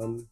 Um,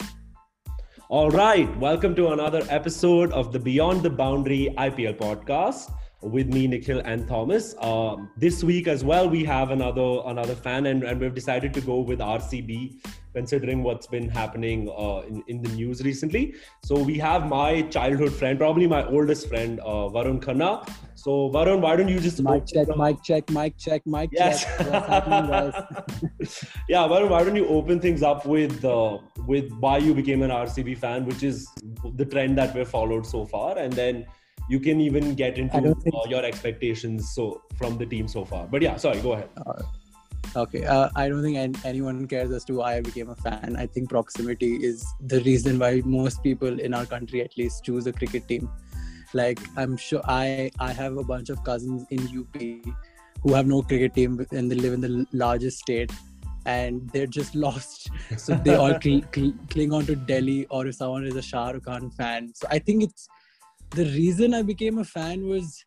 all right, welcome to another episode of the Beyond the Boundary IPL podcast with me, Nikhil and Thomas. Uh, this week as well, we have another another fan, and, and we've decided to go with RCB, considering what's been happening uh, in, in the news recently. So we have my childhood friend, probably my oldest friend, uh, Varun Khanna. So Varun, why don't you just mic check, mic check, mic check, mic yes. check. What's happening, guys? yeah, Varun, why don't you open things up with uh, with why you became an RCB fan, which is the trend that we've followed so far, and then you can even get into uh, your expectations so from the team so far. But yeah, sorry, go ahead. Okay, uh, I don't think an- anyone cares as to why I became a fan. I think proximity is the reason why most people in our country, at least, choose a cricket team. Like I'm sure I I have a bunch of cousins in UP who have no cricket team and they live in the largest state and they're just lost. So they all cl- cl- cling on to Delhi or if someone is a Shah Rukh Khan fan. So I think it's the reason I became a fan was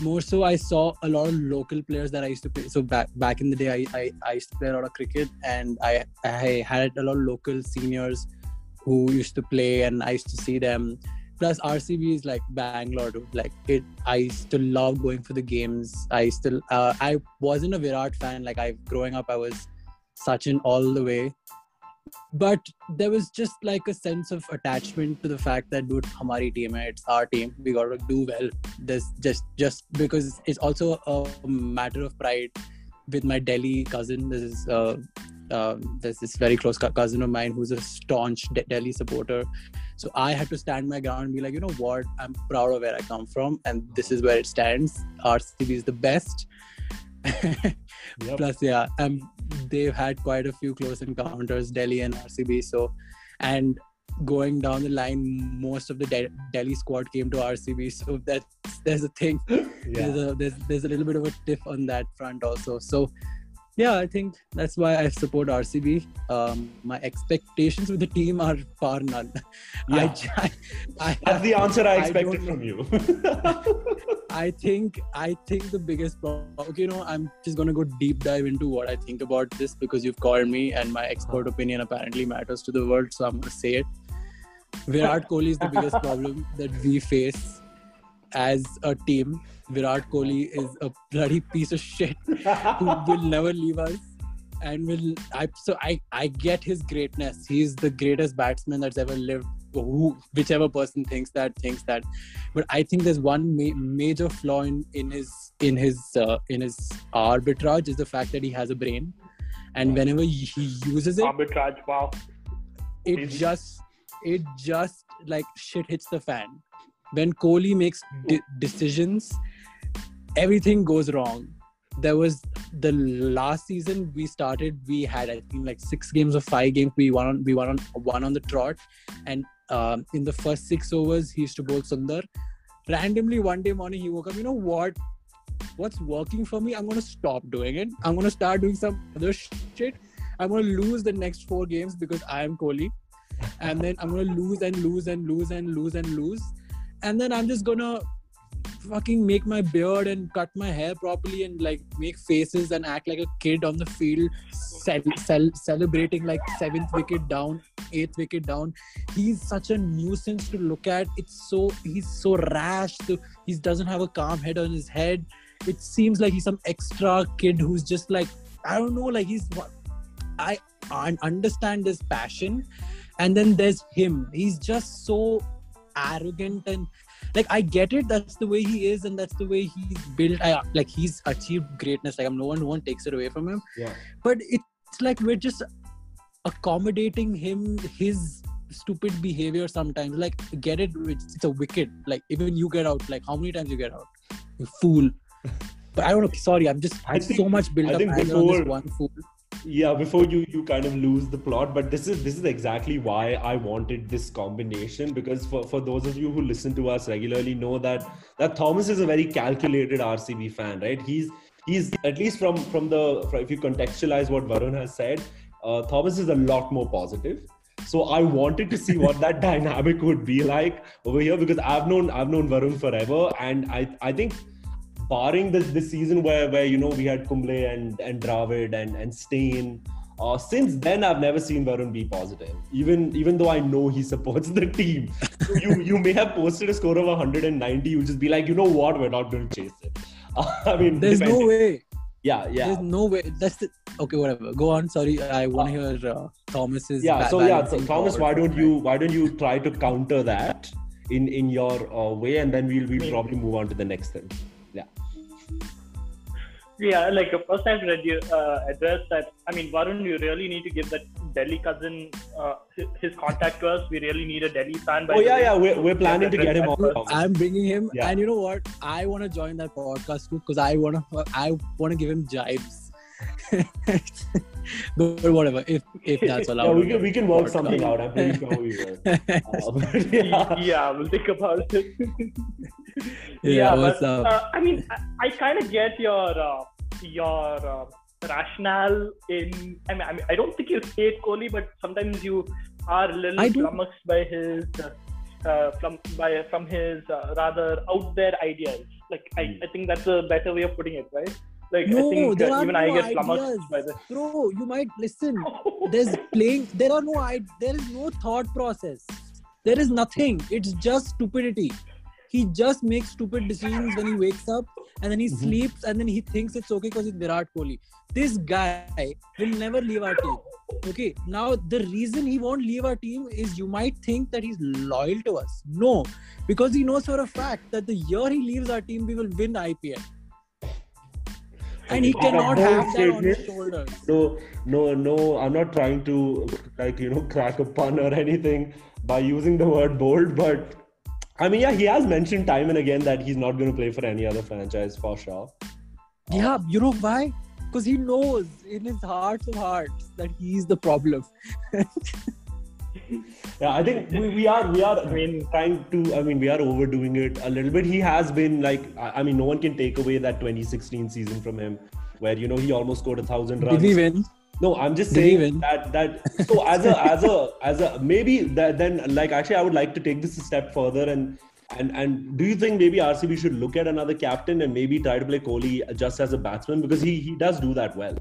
more so I saw a lot of local players that I used to play. So back back in the day, I, I, I used to play a lot of cricket, and I I had a lot of local seniors who used to play, and I used to see them. Plus RCB is like Bangalore, like it. I still love going for the games. I still uh, I wasn't a Virat fan. Like I growing up, I was Sachin all the way. But there was just like a sense of attachment to the fact that dude, hamari team it's our team. We gotta do well. This just just because it's also a matter of pride with my Delhi cousin. This is uh, uh, there's this very close cousin of mine who's a staunch De- Delhi supporter. So I had to stand my ground and be like, you know what? I'm proud of where I come from, and this is where it stands. RCB is the best. Yep. Plus, yeah, um, they've had quite a few close encounters, Delhi and RCB. So, and going down the line, most of the De- Delhi squad came to RCB. So that's there's a thing. There's a there's there's a little bit of a tiff on that front also. So, yeah, I think that's why I support RCB. Um, my expectations with the team are far none. Yeah. I, j- I, That's the answer I I expected from you. I think I think the biggest problem. Okay, you know, I'm just gonna go deep dive into what I think about this because you've called me, and my expert opinion apparently matters to the world. So I'm gonna say it. Virat Kohli is the biggest problem that we face as a team. Virat Kohli is a bloody piece of shit who will never leave us and will I so I I get his greatness. He's the greatest batsman that's ever lived. Who whichever person thinks that thinks that, but I think there's one ma- major flaw in in his in his uh, in his arbitrage is the fact that he has a brain, and whenever he uses it, arbitrage. Wow. it Easy. just it just like shit hits the fan when kohli makes de- decisions everything goes wrong. There was the last season we started we had i think like six games or five games we won on we won on one on the trot. And um, in the first six overs he used to bowl sundar. Randomly one day morning he woke up you know what? What's working for me? I'm going to stop doing it. I'm going to start doing some other shit. I'm going to lose the next four games because i am kohli. And then I'm gonna lose and lose and lose and lose and lose, and then I'm just gonna fucking make my beard and cut my hair properly and like make faces and act like a kid on the field, cel- cel- celebrating like seventh wicket down, eighth wicket down. He's such a nuisance to look at. It's so he's so rash. So he doesn't have a calm head on his head. It seems like he's some extra kid who's just like I don't know, like he's I understand his passion and then there's him he's just so arrogant and like i get it that's the way he is and that's the way he's built. I, like he's achieved greatness like I'm no one no one takes it away from him. Yeah. but it's like we're just accommodating him his stupid behavior sometimes. Like get it it's, it's a wicked. like even you get out like how many times you get out? You fool. But i don't know sorry i'm just I I so much built I up think anger on this one fool yeah before you you kind of lose the plot but this is this is exactly why i wanted this combination because for, for those of you who listen to us regularly know that that thomas is a very calculated rcb fan right? He's he's at least from from the from, if you contextualize what varun has said uh, thomas is a lot more positive. So i wanted to see what that dynamic would be like over here because i've known i've known varun forever and i i think barring this this season where where you know we had Kumble and and Dravid and and Steyn, Uh, since then, I've never seen Varun be positive. Even even though I know he supports the team, so you you may have posted a score of 190. You just be like, you know what, we're not going to chase it. Uh, I mean, there's no way. Yeah, yeah. There's no way. That's the okay. Whatever. Go on. Sorry, I want to hear uh, Thomas's. Yeah. So yeah, so Thomas, why don't you why don't you try to counter that in in your uh, way, and then we'll we'll probably move on to the next thing. Yeah. Yeah, like first I've read you uh, address that. I mean, Varun, you really need to give that Delhi cousin uh, his, his, contact to us. We really need a Delhi fan. oh yeah, yeah, we're, we're planning to get him on. I'm bringing him, yeah. and you know what? I want to join that podcast too because I want to. I want to give him jibes. but whatever, if if that's allowed. Yeah, we can we can work podcast. something out. I'm pretty sure we will. Uh, yeah. yeah, we'll think about it. yeah, yeah but, uh, I mean, I, I kind of get your uh, your uh, rationale in. I mean, I mean, I don't think you hate Kohli, but sometimes you are a little flummoxed by his. Uh, uh, from by from his rather out there ideas. Like I, hmm. I think that's a better way of putting it, right? Like no, I think there uh, even no I get flummoxed by this. Bro, you might listen. There's playing. There are no. I. There is no thought process. There is nothing. It's just stupidity. He just makes stupid decisions when he wakes up and then he mm-hmm. sleeps and then he thinks it's okay because it's Virat Kohli. This guy will never leave our team. Okay, now the reason he won't leave our team is you might think that he's loyal to us. No, because he knows for a fact that the year he leaves our team, we will win IPL and he cannot have that on his shoulders. No, no, no. I'm not trying to like you know crack a pun or anything by using the word bold, but I mean, yeah, he has mentioned time and again that he's not going to play for any other franchise for sure. Yeah, you know why? Because he knows in his heart of hearts that he's the problem. yeah, I think we, we are we are I mean trying to I mean we are overdoing it a little bit. He has been like I, mean no one can take away that 2016 season from him where you know he almost scored a thousand runs. Did he win? No, I'm just saying that that so as a as a as a maybe that then like actually I would like to take this a step further and and and do you think maybe RCB should look at another captain and maybe try to play Kohli just as a batsman because he he does do that well,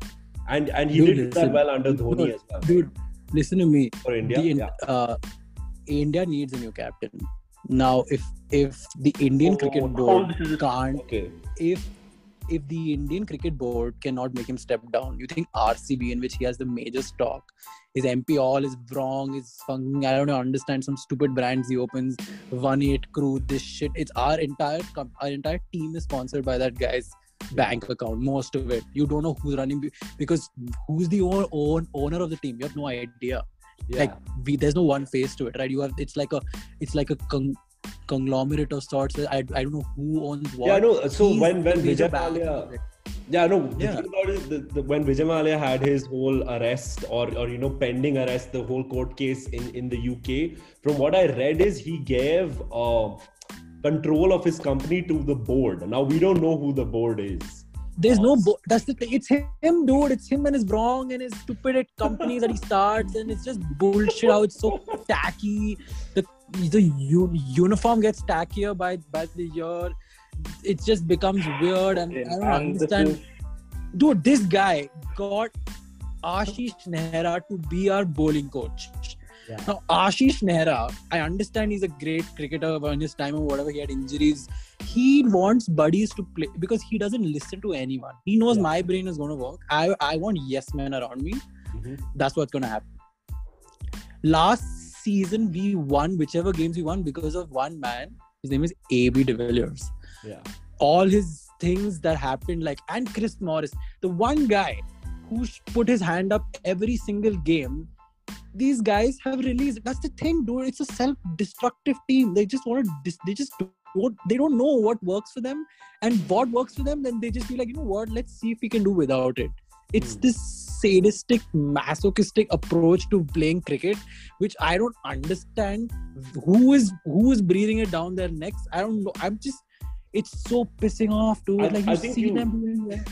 and and he dude, did that well under Dhoni dude, as well. Dude, listen to me. For India, the, yeah. uh, India needs a new captain. Now, if if the Indian oh, cricket board can't, okay. if if the Indian cricket board cannot make him step down, you think RCB, in which he has the major stock, his MP all is Wrogn, is fucking, I don't know, understand some stupid brands he opens, one eight crew, this shit. It's our entire our entire team is sponsored by that guy's bank account most of it. You don't know who's running because who's the own, own owner of the team? You have no idea. Yeah. like we, there's no one face to it right? You have it's like a it's like a con- conglomerate of sorts. I, I don't know who owns what. Yeah no so He's when when Vijay Mallya yeah no yeah. the thing about it, the, the, when Vijay Mallya had his whole arrest or or you know pending arrest the whole court case in in the UK from what I read is he gave uh control of his company to the board. Now we don't know who the board is. There's no board. That's the thing. It's him, dude. It's him and his Wrogn and his stupid companies that he starts, and it's just bullshit. How it's so tacky. The the u- uniform gets tackier by by the year. It just becomes weird, and I don't understand. Dude, this guy got Ashish Nehra to be our bowling coach. Yeah. Now, Ashish Nehra, I understand he's a great cricketer in his time or whatever, he had injuries. He wants buddies to play because he doesn't listen to anyone. He knows yeah. my brain is going to work. I, I want yes men around me. Mm-hmm. That's what's going to happen. Last season, we won whichever games we won because of one man. His name is AB de Villiers. Yeah. All his things that happened, like, and Chris Morris, the one guy who put his hand up every single game these guys have released. That's the thing, dude. It's a self-destructive team. They just want to. They just don't. They don't know what works for them, and what works for them. Then they just be like, you know what? Let's see if we can do without it. It's mm. this sadistic, masochistic approach to playing cricket, which I don't understand. Who is who is breathing it down their necks? I don't know. I'm just it's so pissing off, dude. I, like you I see you, them doing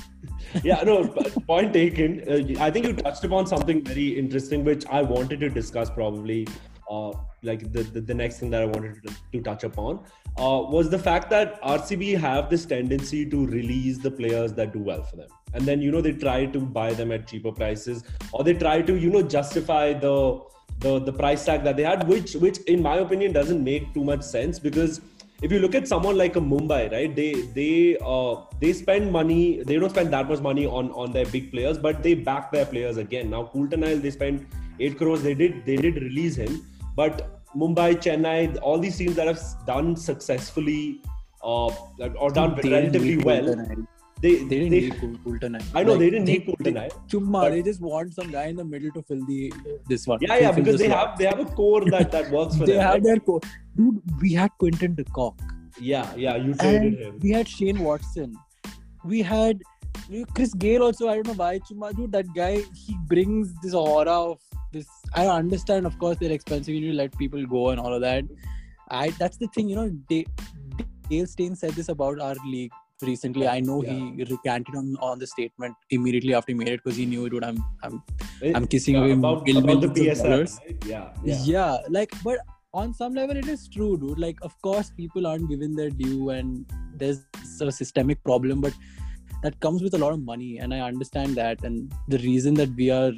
yeah, no, point taken. Uh, I think you touched upon something very interesting, which I wanted to discuss probably. Uh, like the, the, the next thing that I wanted to, to touch upon uh, was the fact that RCB have this tendency to release the players that do well for them, and then you know they try to buy them at cheaper prices, or they try to you know justify the the the price tag that they had, which which in my opinion doesn't make too much sense because if you look at someone like a Mumbai, right? They they uh, they spend money. They don't spend that much money on on their big players, but they back their players again. Now Coulter-Nile, they spent eight crores. They did they did release him, but Mumbai, Chennai, all these teams that have done successfully uh, or done relatively well. They, they didn't they, need Coulter-Nile. I know like, they didn't they, need Coulter-Nile. Chumma, they just want some guy in the middle to fill the this one. Yeah, yeah, because they have they have a core that that works for they them. They have right? their core. Dude, we had Quinton de Kock. Yeah, yeah, you traded him. We had Shane Watson. We had Chris Gayle also. I don't know why Chumma, dude. That guy, he brings this aura of this. I understand, of course, they're expensive. You need to let people go and all of that. I that's the thing, you know. Dale Steyn said this about our league recently. I know yeah. he recanted on, on the statement immediately after he made it because he knew, dude, I'm I'm I'm kissing yeah, away about, about the PSL, right? yeah, yeah, yeah. Like, but on some level, it is true, dude. Like, of course, people aren't given their due, and there's a systemic problem, but that comes with a lot of money, and I understand that. And the reason that we are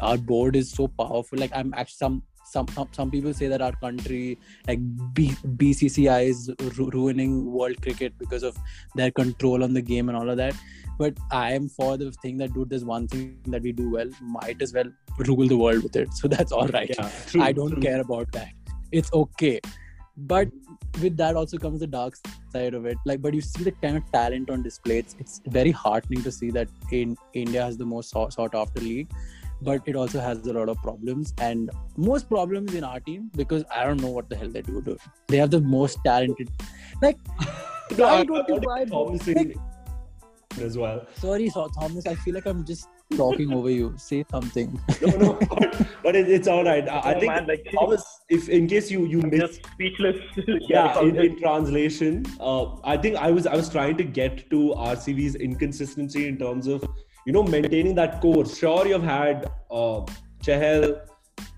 our board is so powerful, like I'm actually some some some some people say that our country like B, bcci is ru- ruining world cricket because of their control on the game and all of that. But i am for the thing that dude there's one thing that we do well might as well rule the world with it. So that's all right. Yeah, true, i don't true. care about that. It's okay. But with that also comes the dark side of it. Like but you see the kind of talent on display. It's, it's very heartening to see that in india has the most sought after league but it also has a lot of problems and most problems in our team because I don't know what the hell they do. do. They have the most talented, like. no, I don't know why. Like, as well. Sorry, so Thomas. I feel like I'm just talking over you. Say something. no, no, but, but it, it's all right. I, I think man, like, Thomas, if in case you you missed speechless. yeah, in, in, translation, uh, I think I was I was trying to get to RCB's inconsistency in terms of you know, maintaining that core. Sure, you've had uh, Chahal,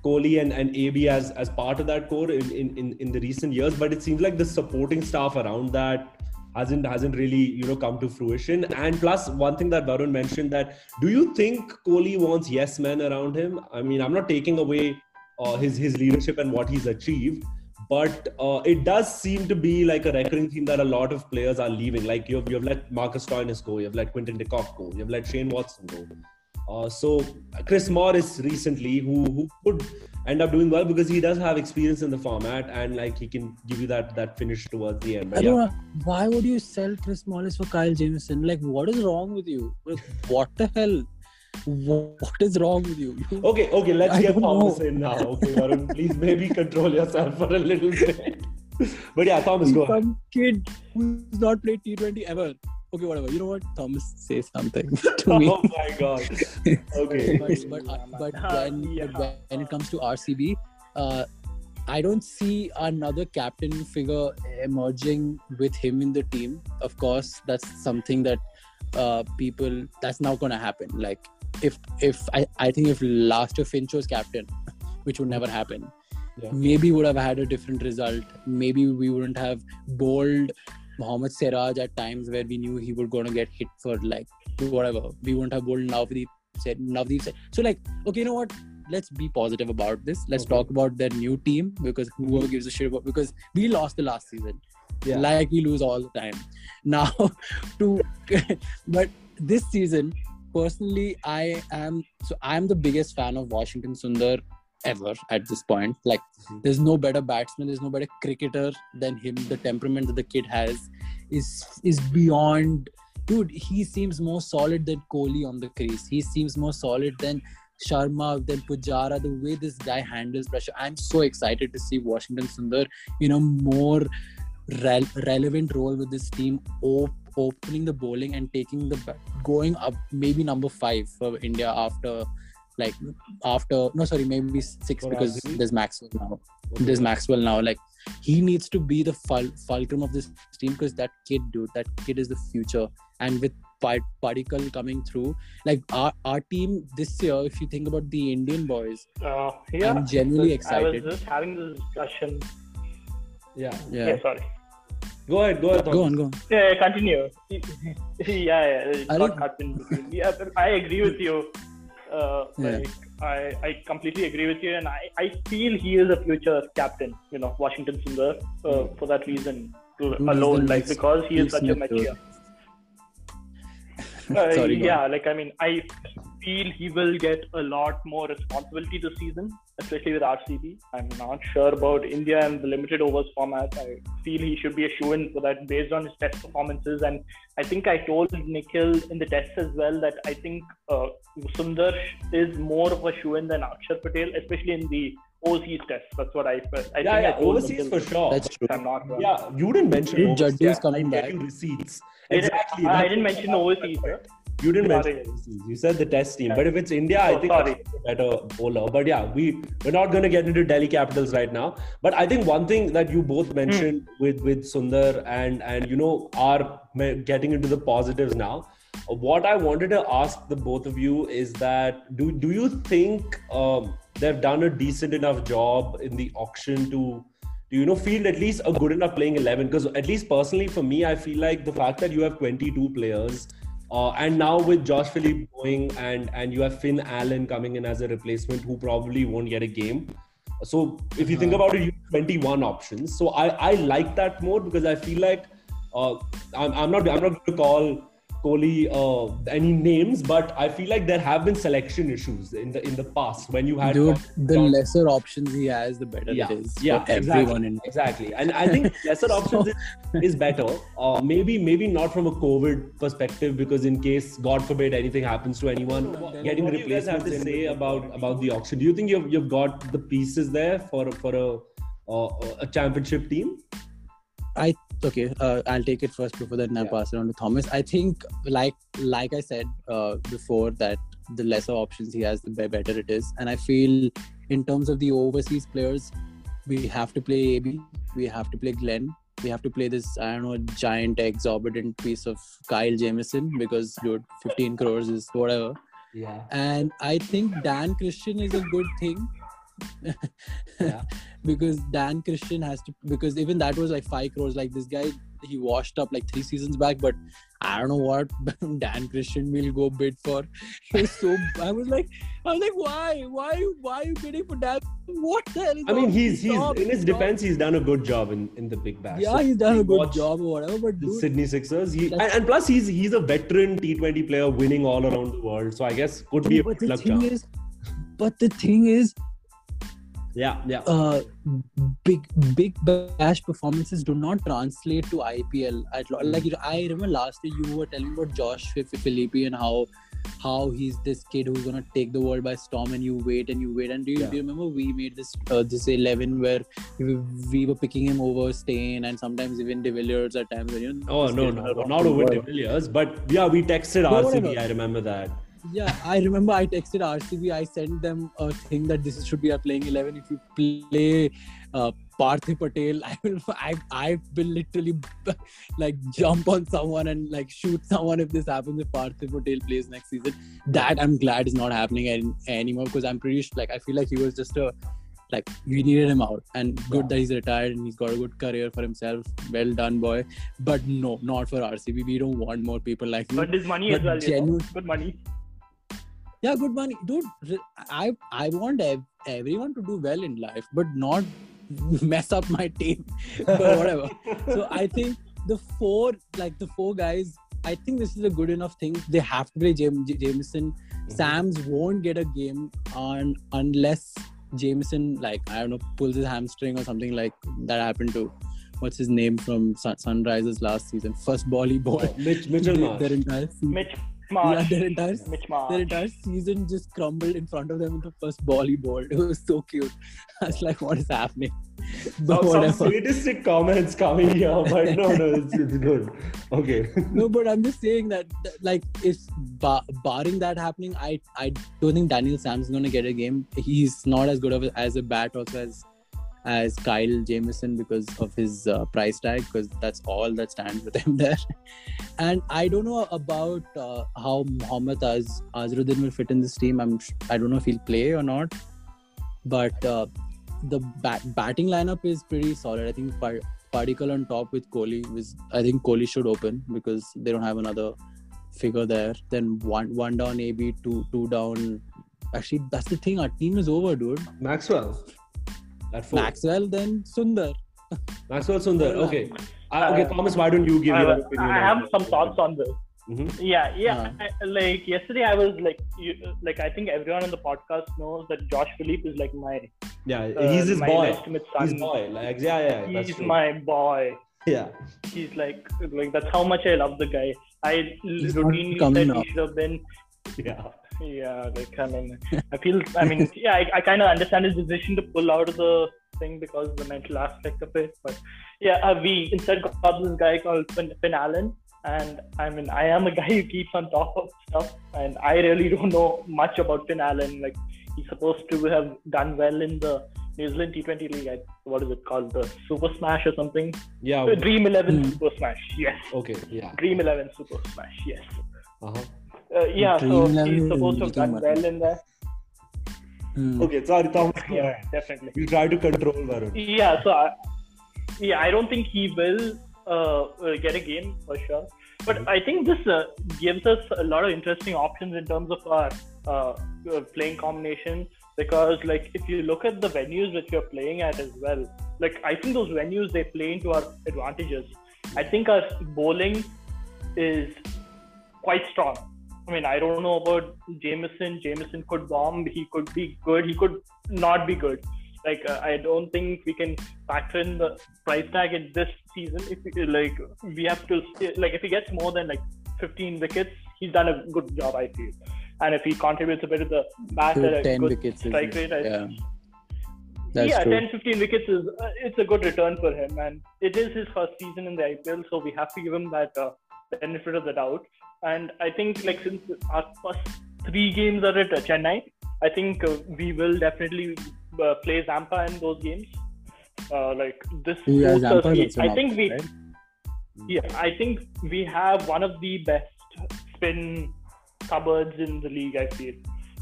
Kohli, and, and AB as, as part of that core in, in, in the recent years, but it seems like the supporting staff around that hasn't hasn't really you know come to fruition. And plus, one thing that Varun mentioned that do you think Kohli wants yes men around him? I mean, I'm not taking away uh, his his leadership and what he's achieved, but uh, it does seem to be like a recurring theme that a lot of players are leaving. Like you've, you've let Marcus Stoinis go, you've let Quinton de Kock go, you've let Shane Watson go. Uh, so Chris Morris recently, who who could end up doing well because he does have experience in the format and like he can give you that that finish towards the end. But I don't yeah. know why would you sell Chris Morris for Kyle Jamieson? Like, what is wrong with you? Like, what the hell? What is wrong with you? Okay, okay, let's I get Thomas know. in now. Okay, Varun, please maybe control yourself for a little bit. but yeah, Thomas, go Some kid who's not played T20 ever. Okay, whatever. You know what? Thomas, say something to me. Oh my god. Okay. but but, but, when, yeah. but when it comes to RCB, uh, I don't see another captain figure emerging with him in the team. Of course, that's something that uh, people that's now gonna happen. Like if if I, I think if last year Finch was captain, which would never happen, yeah. maybe would have had a different result. Maybe we wouldn't have bowled Mohammad Siraj at times where we knew he was going to get hit for like whatever. We wouldn't have bowled Navdeep Saini Navdeep Saini. So like, okay, you know what? Let's be positive about this. Let's okay. talk about their new team because whoever gives a shit about because we lost the last season. Yeah. Like we lose all the time. Now to but this season personally, I am so I'm the biggest fan of Washington Sundar ever at this point. Like, mm-hmm. there's no better batsman, there's no better cricketer than him. The temperament that the kid has is is beyond. Dude, he seems more solid than Kohli on the crease. He seems more solid than Sharma, than Pujara. The way this guy handles pressure, I'm so excited to see Washington Sundar, you know, more re- relevant role with this team. Op- opening the bowling and taking the going up maybe number five for India after like after no sorry maybe six because there's Maxwell now. Okay. There's Maxwell now. Like he needs to be the ful- fulcrum of this team because that kid, dude, that kid is the future. And with Padikkal coming through. Like our, our team this year, if you think about the Indian boys, uh, yeah, I'm genuinely excited. I was just having this discussion. Yeah. Yeah. Yeah, sorry. Go ahead. Go ahead. Go on, go on. Yeah, yeah, continue. yeah, yeah, it I don't- cut. Yeah, I agree with you. Uh, Yeah. like, I, I completely agree with you, and I, I feel he is a future captain. You know, Washington Sundar uh, for that reason to, alone, like next because he is such a Smith, mature. Uh, Sorry, go yeah, like I mean, I feel he will get a lot more responsibility this season, especially with RCB. I'm not sure about India and the limited overs format. I feel he should be a shoe in for that based on his test performances. And I think I told Nikhil in the tests as well that I think uh, Sundar is more of a shoe in than Akshar Patel, especially in the overseas tests. That's what I felt. I Yeah, think yeah. I Overseas for sure. That's true. I'm not wrong. Yeah, you didn't mention Dude, overseas. Jaddu's Yeah, coming I'm back. getting receipts. I didn't- Exactly. I didn't mention overseas. Huh? You didn't Sorry. mention overseas. You said the test team, Yeah. but if it's India, I Oh, think sorry. a better bowler. But yeah, we we're not going to get into Delhi Capitals right now. But I think one thing that you both mentioned with with Sundar and and you know are getting into the positives now. What I wanted to ask the both of you is that do do you think um, they've done a decent enough job in the auction to do you know field at least a good enough playing 11 because at least personally for me i feel like the fact that you have 22 players uh, and now with josh philippe going and and you have finn allen coming in as a replacement who probably won't get a game. So if you think about it you have 21 options. So i i like that more because i feel like uh, I'm, I'm not i'm not going to call Kohli uh, any names, but I feel like there have been selection issues in the in the past when you had Dude, the John- lesser options he has, the better yeah, it is yeah, for exactly, everyone in exactly. And I think lesser options is, is better. Uh, maybe, maybe not from a COVID perspective, because in case, God forbid, anything happens to anyone, getting what do you guys have replacements to in say about about the auction. Do you think you've you've got the pieces there for for a uh, a championship team? Okay uh, i'll take it first before then i'll Yeah. pass it on to thomas. I think like like i said uh, before that the lesser options he has the better it is. And i feel in terms of the overseas players we have to play ab we have to play glenn we have to play this i don't know giant exorbitant piece of kyle jamieson because dude 15 crores is whatever. Yeah, and i think dan christian is a good thing Yeah. because Dan Christian has to because even that was like five crores. Like this guy, he washed up like three seasons back, but I don't know what Dan Christian will go bid for. He's so I was like, I was like, why, why, why are you bidding for Dan? What the hell? Is I mean, he's he's Stop, in his defense, he's done a good job in in the big bash. Yeah, So he's done a good job or whatever. But dude, Sydney Sixers. He, and, and plus, he's he's a veteran T20 player, winning all around the world. So I guess could be a but luck thing charm. is, but the thing is, Yeah, yeah. uh, big big bash performances do not translate to IPL. At, lo- like you know, I remember last year you were telling me about Josh Philippe and how how he's this kid who's gonna take the world by storm, and you wait and you wait. And do you, Yeah. do you remember we made this uh, this eleven where we, we were picking him over Steyn and sometimes even De Villiers at times. You know, Oh no, no, not over De. Villiers, but yeah, we texted No, RCB. whatever. I remember that. Yeah, I remember I texted RCB. I sent them a thing that this should be our playing eleven. If you play uh, Patel, I will. I I will literally like jump on someone and like shoot someone if this happens. If Parthiv Patel plays next season, that I'm glad is not happening an- anymore because I'm pretty sure, like I feel like he was just a like we needed him out and good Yeah. that he's retired and he's got a good career for himself. Well done, boy. But no, not for RCB. We don't want more people like him. But his money But as well. You know? genuine- Good money. Yeah, good money, dude. I I want ev- everyone to do well in life, but not mess up my team. but whatever. So I think the four, like the four guys, I think this is a good enough thing. They have to play Jam- J- Jamieson. Mm-hmm. Sams won't get a game on unless Jamieson, like I don't know, pulls his hamstring or something like that happened to. What's his name from Sun- Sunrisers last season? First ball he bowled. Oh, Mitch, Mitchell Marsh. Their entire season. Mitch Yeah, Marsh. their entire Mitch their entire season just crumbled in front of them in the first ball he bowled. It was so cute. I was like, what is happening? But Some, some sadistic comments coming here, but no, no, it's, it's good. Okay. no, but I'm just saying that, that, like, if bar- barring that happening, I I don't think Daniel Sam's gonna get a game. He's not as good of a, as a bat also as as Kyle Jamieson because of his uh, price tag, because that's all that stands with him there. and I don't know about uh, how Mohammad Az- Azharuddeen will fit in this team. I'm I don't know if he'll play or not, but uh, the bat- batting lineup is pretty solid. I think Par- Padikkal on top with Kohli was I think Kohli should open because they don't have another figure there. Then one one down, AB two two down. Actually, that's the thing. Our team is over, dude. Maxwell. At four. Maxwell, then Sundar. Maxwell Sundar. Okay. Uh, okay, Thomas. Why don't you give uh, your opinion? I have some thoughts on this. Mm-hmm. Yeah, yeah. Uh, I, like yesterday, I was like, you, like I think everyone on the podcast knows that Josh Philippe is like my yeah, uh, he's his boy. He's boy. Like yeah, yeah. He's my boy. Yeah. He's like like that's how much I love the guy. I routinely said he should have been. Yeah. Yeah, like I mean, I feel. I mean, yeah, I, I kind of understand his decision to pull out of the thing because the mental aspect of it. But yeah, uh, we instead got this guy called Finn, Finn Allen, and I mean, I am a guy who keeps on top of stuff, and I really don't know much about Finn Allen. Like he's supposed to have done well in the New Zealand T20 League. I, what is it called? The Super Smash or something? Yeah. Dream 11 mm. Super Smash. Yes. Okay. Yeah. Dream 11 Super Smash. Yes. Uh-huh. Uh, yeah. So he's supposed to have done well in there. Mm. Okay, sorry, Tom. Yeah, definitely. You try to control Varun. Yeah, so I, yeah, I don't think he will uh, uh, get a game for sure. But mm-hmm. I think this uh, gives us a lot of interesting options in terms of our uh, uh, playing combination. Because like if you look at the venues that you're playing at as well, like I think those venues they play into our advantages. I think our bowling is quite strong. I mean, I don't know about Jamieson. Jamieson could bomb. He could be good. He could not be good. Like uh, I don't think we can factor in the price tag in this season. If we, like we have to like if he gets more than like 15 wickets, he's done a good job. I feel, and if he contributes a bit to the match at a 10 good wickets strike rate, yeah. That's yeah, true. 10 15 wickets is uh, it's a good return for him, and it is his first season in the IPL, so we have to give him that uh, benefit of the doubt. And I think like since our first three games are at Chennai, I think uh, we will definitely uh, play Zampa in those games. Uh, like this, yeah, I think we, right? yeah, I think we have one of the best spin cupboards in the league. I feel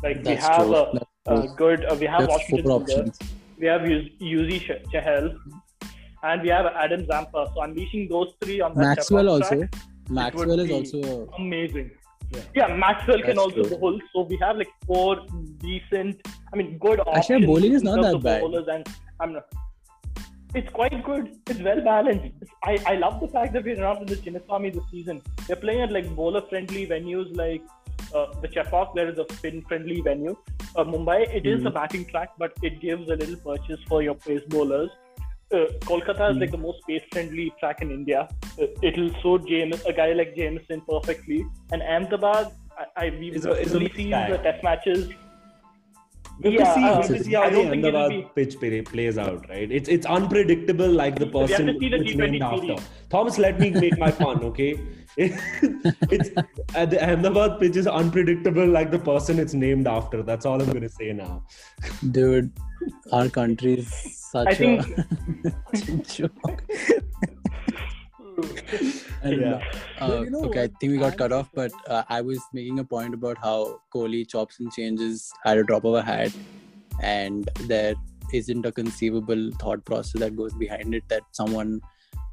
like That's we have a, a, good. Uh, we have Washington. We have Yuzi Chahal, and we have Adam Zampa. So unleashing those three on that Maxwell also. Track, Maxwell is also amazing. Yeah. yeah, Maxwell can also true. bowl. So we have like four decent, I mean, good options. Actually, bowling is not that bad. And I'm not, it's quite good. It's well balanced. I, I love the fact that we're not in the Chinnaswamy this season. They're playing at like bowler friendly venues like uh, the Chepauk, there is a spin friendly venue. Uh, Mumbai, it mm-hmm. is a batting track, but it gives a little purchase for your pace bowlers uh, Kolkata is like the most pace friendly track in India. Uh, it'll suit James, a guy like Jamieson perfectly. And Ahmedabad, I, I we've really seen the test matches. We have yeah, to see, uh, see how the Ahmedabad be... pitch plays out, right? It's it's unpredictable, like the person it's named after. Thomas, let me make my fun, okay? it's uh, the Ahmedabad pitch is unpredictable, like the person it's named after. That's all I'm gonna say now. Dude, our country is such I think... a joke. and, yeah. Uh, you know okay, I think we got cut off, but uh, I was making a point about how Kohli chops and changes at a drop of a hat, and there isn't a conceivable thought process that goes behind it that someone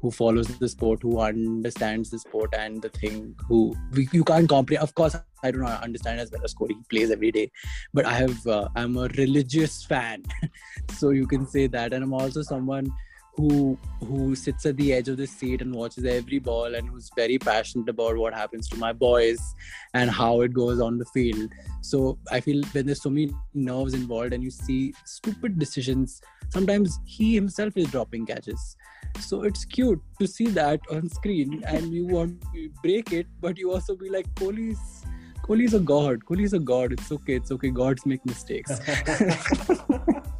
who follows the sport, who understands the sport and the thing, who we, you can't comprehend. Of course, I don't understand as well as Kohli. He plays every day, but I have uh, I'm a religious fan, so you can say that. And I'm also someone who who sits at the edge of the seat and watches every ball and who's very passionate about what happens to my boys and how it goes on the field. So i feel when there's so many nerves involved and you see stupid decisions sometimes he himself is dropping catches. So it's cute to see that on screen and you want to break it but you also be like Kohli's Kohli's a god Kohli's a god. It's okay it's okay. Gods make mistakes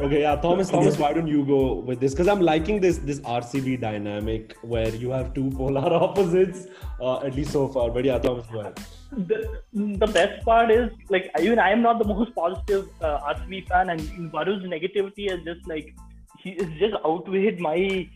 okay yeah thomas thomas why don't you go with this because i'm liking this this rcb dynamic where you have two polar opposites uh, at least so far but yeah thomas go ahead the, the best part is like even I am not the most positive uh, RCB fan, and Varu's negativity is just like he is just outweighed my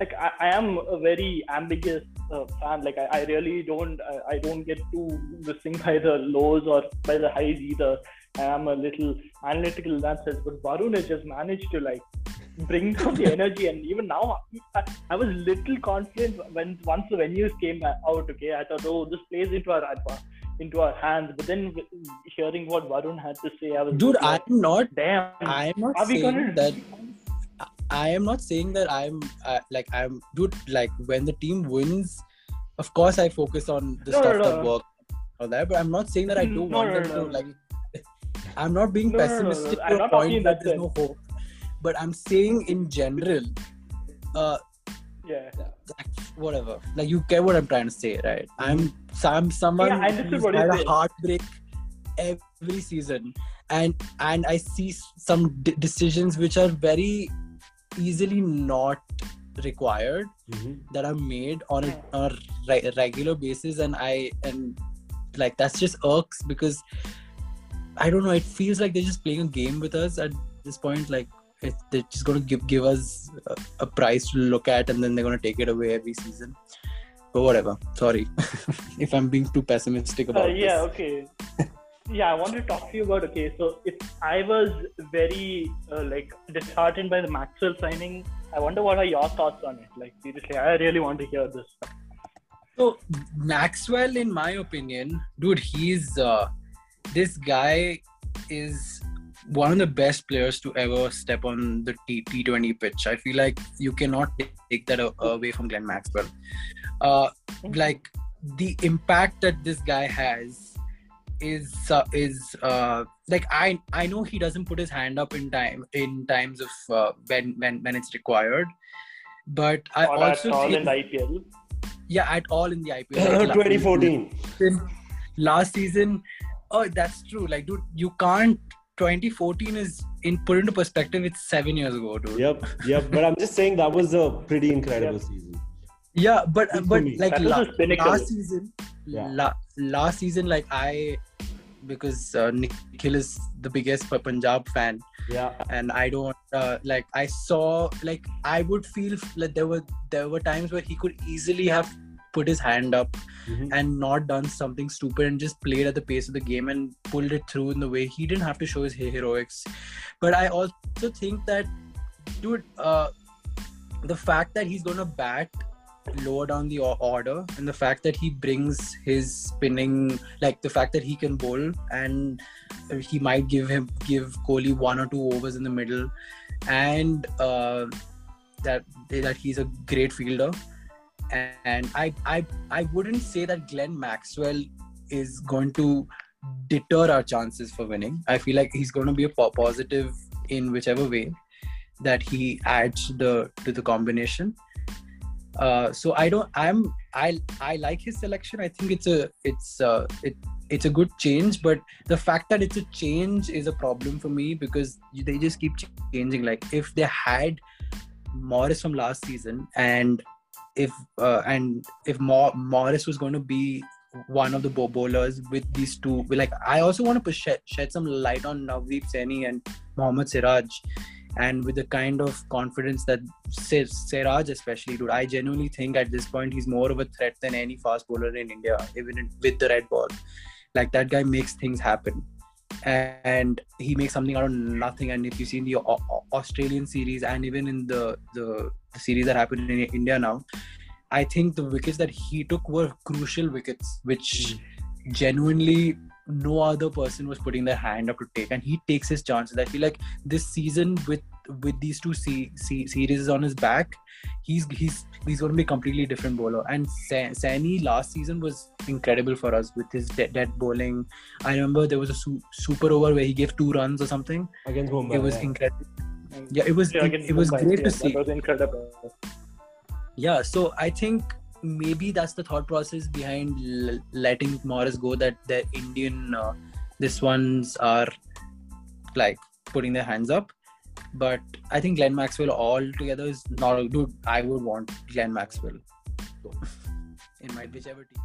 like I, I am a very ambiguous uh, fan. Like I, I really don't I, I don't get too listening by the lows or by the highs either. I am a little analytical in that sense, but Varun has just managed to like bring down the energy. And even now, I, I, was little confident when once the venues came out. Okay, I thought, oh, this plays into our into our hands. But then hearing what Varun had to say, I was dude. Like, I'm not. Damn. I'm not saying gonna... that. I am not saying that I'm uh, like I'm dude. Like when the team wins, of course I focus on the no, stuff no, no. that works or that. But I'm not saying that I don't want them to like. I'm not being pessimistic to a point that there's no hope but I'm saying in general, uh, yeah, whatever. Like you get what I'm trying to say, right? I'm I'm someone yeah, who's had a heartbreak every season, and and I see some d- decisions which are very easily not required mm-hmm. that are made on a, on a re- regular basis, and I and like that's just irks because I don't know. It feels like they're just playing a game with us at this point. Like it, they're just going to give give us a, a, prize to look at and then they're going to take it away every season but whatever sorry if i'm being too pessimistic about uh, yeah this. okay yeah i want to talk to you about okay so if i was very uh, like disheartened by the maxwell signing i wonder what are your thoughts on it like seriously i really want to hear this so maxwell in my opinion dude he's uh, this guy is one of the best players to ever step on the T- T20 pitch. I feel like you cannot take that away from Glenn Maxwell. Uh, like the impact that this guy has is uh, is uh, like I I know he doesn't put his hand up in time in times of uh, when when when it's required, but I or also at all feel, in the IPL. Yeah, at all in the IPL. Like 2014. Last season, oh, that's true. Like, dude, you can't 2014 is in put into perspective it's seven years ago dude yep yep but i'm just saying that was a pretty incredible yep. season yeah but but like la- last season yeah. la- last season like i because uh, Nikhil is the biggest Punjab fan. Yeah. And I don't uh, like. I saw like I would feel like there were there were times where he could easily have put his hand up mm-hmm. and not done something stupid and just played at the pace of the game and pulled it through in the way he didn't have to show his heroics. But I also think that, dude, uh, the fact that he's gonna bat lower down the order and the fact that he brings his spinning like the fact that he can bowl and he might give him give Kohli one or two overs in the middle and uh, that that he's a great fielder and I, I I wouldn't say that Glenn Maxwell is going to deter our chances for winning. I feel like he's going to be a positive in whichever way that he adds the to the combination. Uh, so I don't. I'm. I I like his selection. I think it's a it's uh it it's a good change, but the fact that it's a change is a problem for me because they just keep changing. Like if they had Morris from last season and if uh, and if Morris was going to be one of the bowlers with these two, like I also want to shed, shed some light on Navdeep Saini and Mohammad Siraj, and with the kind of confidence that Siraj especially, dude, I genuinely think at this point he's more of a threat than any fast bowler in India, even with the red ball. Like that guy makes things happen and he makes something out of nothing. And if you see in the Australian series and even in the, the, the series that happened in India now, I think the wickets that he took were crucial wickets, which mm. genuinely no other person was putting their hand up to take, and he takes his chances. I feel like this season with with these two C, C, series on his back, he's he's he's going to be a completely different bowler. And Saini last season was incredible for us with his dead, dead bowling. I remember there was a su- super over where he gave two runs or something. Against Mumbai. It was yeah. incredible. Yeah, it was yeah, it, it was Mumbai, great yeah, to see. That was incredible. Yeah, so I think maybe that's the thought process behind l- letting Morris go. That the Indian uh, this ones are like putting their hands up but I think Glenn Maxwell all together is not dude. I would want Glenn Maxwell in my whichever team.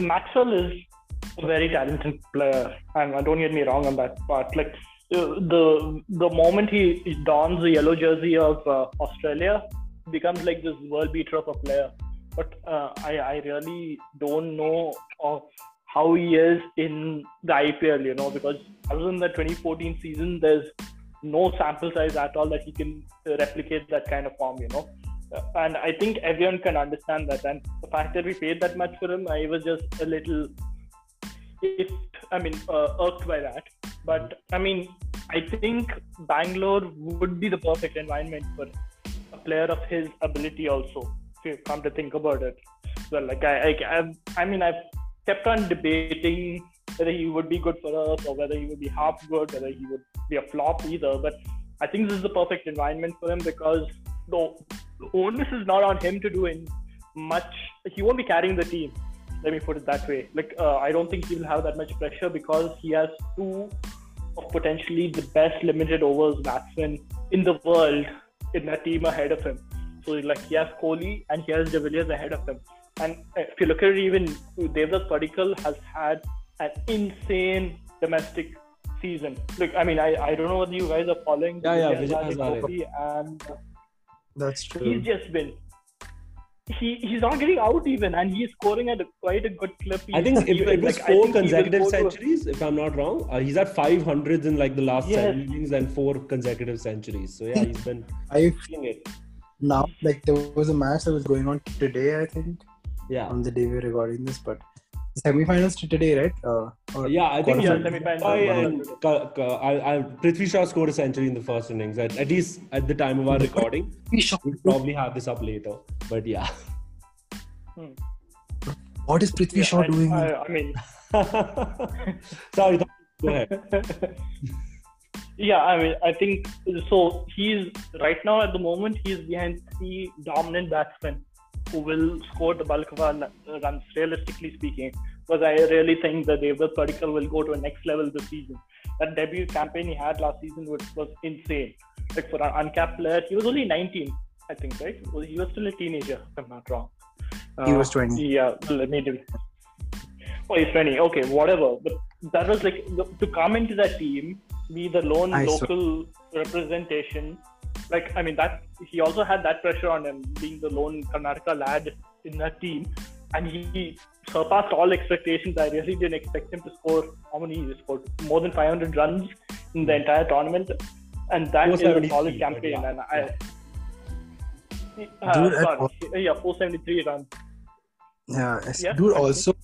Maxwell is a very talented player, and don't get me wrong on that part. Like the the moment he dons the yellow jersey of uh, Australia, becomes like this world beater of a player. But uh, I I really don't know of how he is in the IPL, you know, because other than the 2014 season, there's no sample size at all that he can replicate that kind of form, you know. And I think everyone can understand that. And the fact that we paid that much for him, I was just a little, it, I mean, uh, irked by that. But I mean, I think Bangalore would be the perfect environment for a player of his ability, also. If you come to think about it, well, like I, I, I, I mean, I've kept on debating whether he would be good for us or whether he would be half good, whether he would be a flop either. But I think this is the perfect environment for him because the onus is not on him to do in much. He won't be carrying the team. Let me put it that way. Like uh, I don't think he will have that much pressure because he has two of potentially the best limited overs batsmen in the world in that team ahead of him. So like he has Kohli and he has De Villiers ahead of him. And if you look at it, even Devdutt Padikkal has had an insane domestic season. Look, I mean, I, I don't know whether you guys are following. Yeah, yeah, Vijay and that's true. He's just been. He, he's not getting out even, and he's scoring at a, quite a good clip. He's I think it, it was like, four consecutive centuries, if I'm not wrong. Uh, he's at 500s in like the last yes. seven innings and four consecutive centuries. So yeah, he's been. I it. Now, like there was a match that was going on today, I think yeah. on the day we're recording this but semi-finals today right? Uh, yeah i think yeah, semi-finals. I, I, Prithvi Shaw scored a century in the first innings at, at least at the time of our recording. We'll probably have this up later but yeah. Hmm. what is Prithvi yeah, Shaw I, doing? I, I mean sorry go ahead. Yeah i mean i think so he's right now at the moment he's behind three dominant batsmen who will score the bulk of our runs, realistically speaking. Because I really think that Devdutt Padikkal will go to a next level this season. That debut campaign he had last season was, was insane. Like for an uncapped player, he was only 19, I think, right? He was still a teenager, if I'm not wrong. Uh, he was 20. Yeah, let me do. Oh, he's 20. Okay, whatever. But that was like to come into that team, be the lone I local saw. representation like I mean that he also had that pressure on him being the lone Karnataka lad in that team, and he surpassed all expectations. I really didn't expect him to score how many he scored more than 500 runs in the entire tournament, and that is a solid campaign. Yeah. And I, uh, dude, sorry, yeah, 473 runs. Yeah, yeah dude. Also,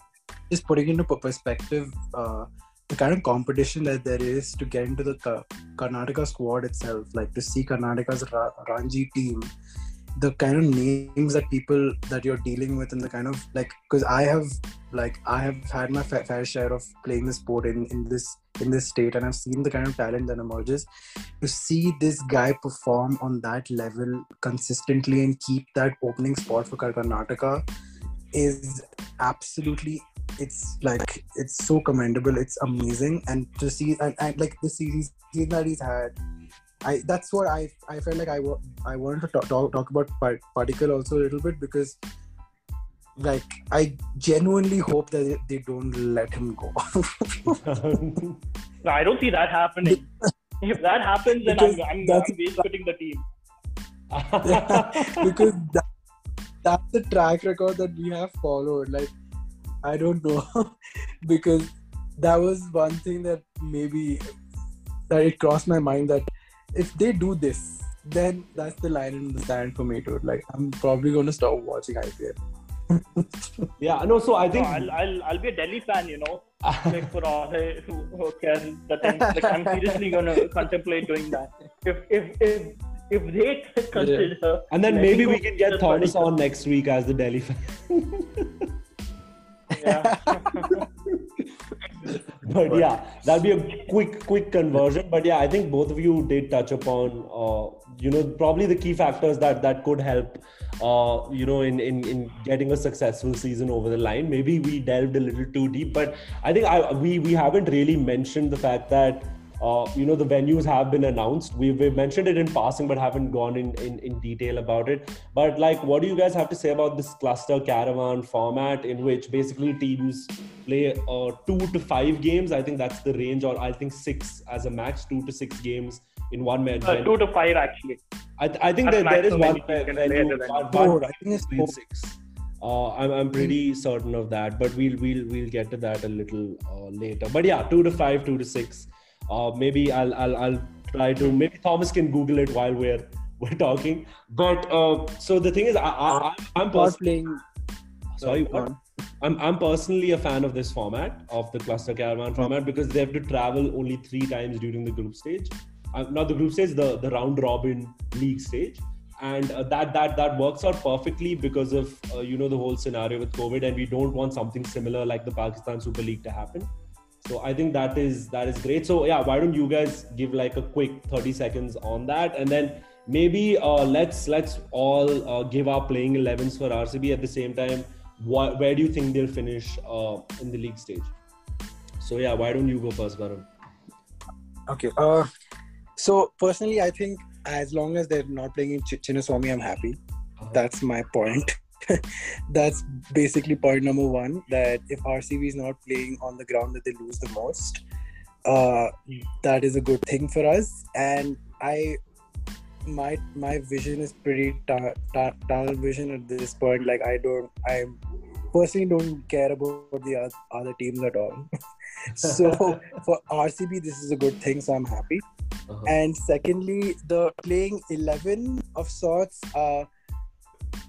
just putting into perspective. Uh, the kind of competition that there is to get into the Karnataka squad itself, like to see Karnataka's Ra- Ranji team, the kind of names that people that you're dealing with, and the kind of like, because I have like I have had my fa- fair share of playing the sport in in this in this state, and I've seen the kind of talent that emerges. To see this guy perform on that level consistently and keep that opening spot for Karnataka is absolutely it's like it's so commendable it's amazing and to see and, and like the series that he's had I that's what I I felt like I, I wanted to talk, talk, talk about Padikkal also a little bit because like I genuinely hope that they, they don't let him go. no, I don't see that happening. if that happens, then I'm, I'm, I'm quitting the team. because that, that's the track record that we have followed. Like I don't know because that was one thing that maybe that it crossed my mind that if they do this, then that's the line in the sand for me, dude. Like I'm probably gonna stop watching IPL. yeah, no. So I think no, I'll, I'll I'll be a Delhi fan, you know, like for all who cares. That like I'm seriously gonna contemplate doing that. If if if if they consider, yeah. and then maybe we can get Thomas on next week as the Delhi fan. Yeah. but yeah, that'll be a quick, quick conversion. But yeah, I think both of you did touch upon, uh, you know, probably the key factors that that could help, uh, you know, in, in in getting a successful season over the line. Maybe we delved a little too deep, but I think I we we haven't really mentioned the fact that uh, you know the venues have been announced. We've, we've mentioned it in passing but haven't gone in, in in detail about it. But like what do you guys have to say about this cluster caravan format in which basically teams play uh, two to five games? I think that's the range or i think six as a max two to six games in one match. Uh, two to five actually. I, I think there, there is one venue, one, four, I think it's six. Uh, I'm, I'm pretty certain of that, but we'll we'll we'll get to that a little uh, later. But yeah, two to five, two to six uh, maybe I'll, I'll I'll try to maybe Thomas can Google it while we're we're talking. But uh, so the thing is, I, I I'm personally sorry. What? I'm I'm personally a fan of this format of the cluster caravan format because they have to travel only three times during the group stage. Uh, not the group stage, the the round robin league stage, and uh, that that that works out perfectly because of uh, you know the whole scenario with COVID, and we don't want something similar like the Pakistan Super League to happen so i think that is that is great. So yeah why don't you guys give like a quick 30 seconds on that? And then maybe uh, let's let's all uh, give our playing 11s for rcb at the same time. What, where do you think they'll finish uh, in the league stage? So yeah why don't you go first Varun? okay uh so personally i think as long as they're not playing in Ch- Chinnaswamy, i'm happy. Uh-huh. that's my point that's basically point number one that if RCB is not playing on the ground that they lose the most, uh, that is a good thing for us. And I, my my vision is pretty tunnel ta- ta- vision at this point. Like I don't, I personally don't care about the other teams at all. so for RCB, this is a good thing. So I'm happy. Uh-huh. And secondly, the playing eleven of sorts. Uh,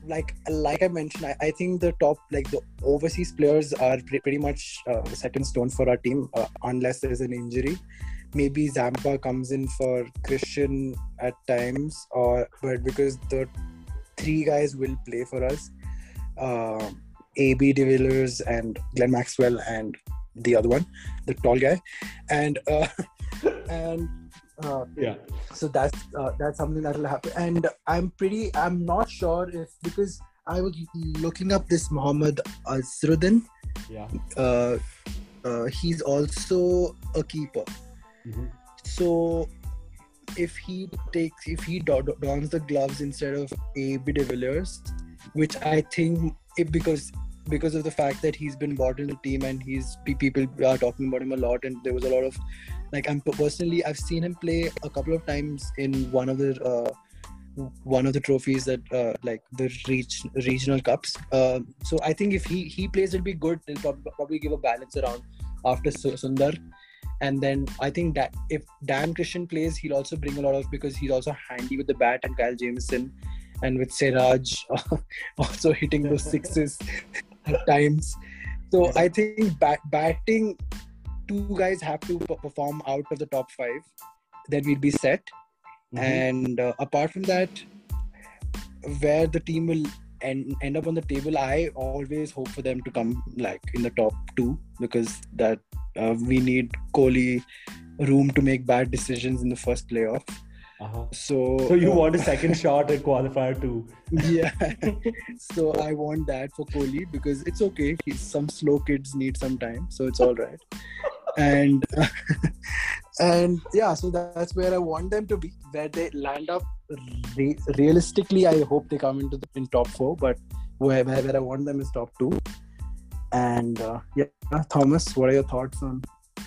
like like I mentioned, I, I, think the top like the overseas players are pre- pretty much uh, set in stone for our team uh, unless there is an injury. Maybe Zampa comes in for Christian at times, or but because the three guys will play for us, uh, AB de Villiers and Glenn Maxwell and the other one, the tall guy, and uh, and uh, yeah. So that's uh, that's something that will happen, and I'm pretty. I'm not sure if because I was looking up this Muhammad Azharuddeen. Yeah. Uh, uh, he's also a keeper. Mm-hmm. So if he takes if he dons the gloves instead of AB de Villiers, which I think it, because because of the fact that he's been bought in the team and he's people are talking about him a lot and there was a lot of like i'm personally i've seen him play a couple of times in one of the uh, one of the trophies that uh, like the reach regional cups. Uh, so i think if he he plays it'll be good. He'll probably give a balance around after sundar. And then i think that if dan christian plays he'll also bring a lot of because he's also handy with the bat and kyle Jamieson and with Siraj also hitting those sixes at times. So I think bat- batting, two guys have to perform out of the top five, then we'll be set. Mm-hmm. And uh, apart from that, where the team will end, end up on the table, I always hope for them to come like in the top two because that uh, we need Kohli room to make bad decisions in the first playoff. Uh-huh. So, so you uh, want a second shot at qualifier too? Yeah. so I want that for Kohli because it's okay. He's, some slow kids need some time, so it's all right. And and yeah, so that's where I want them to be. Where they land up re- realistically, I hope they come into the in top four. But where where I want them is top two. And uh, yeah, Thomas, what are your thoughts on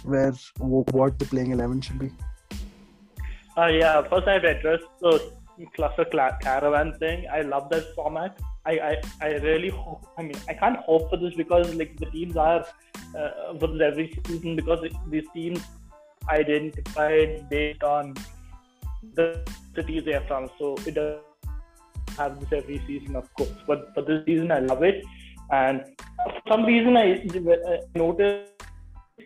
where what the playing eleven should be? Uh, yeah, first I have to address the cluster caravan thing. I love that format. I, I, I really hope, I mean, I can't hope for this because like the teams are uh, for every season because these teams identified based on the cities they are from. So it does have this every season, of course. But for this season, I love it. And for some reason, I noticed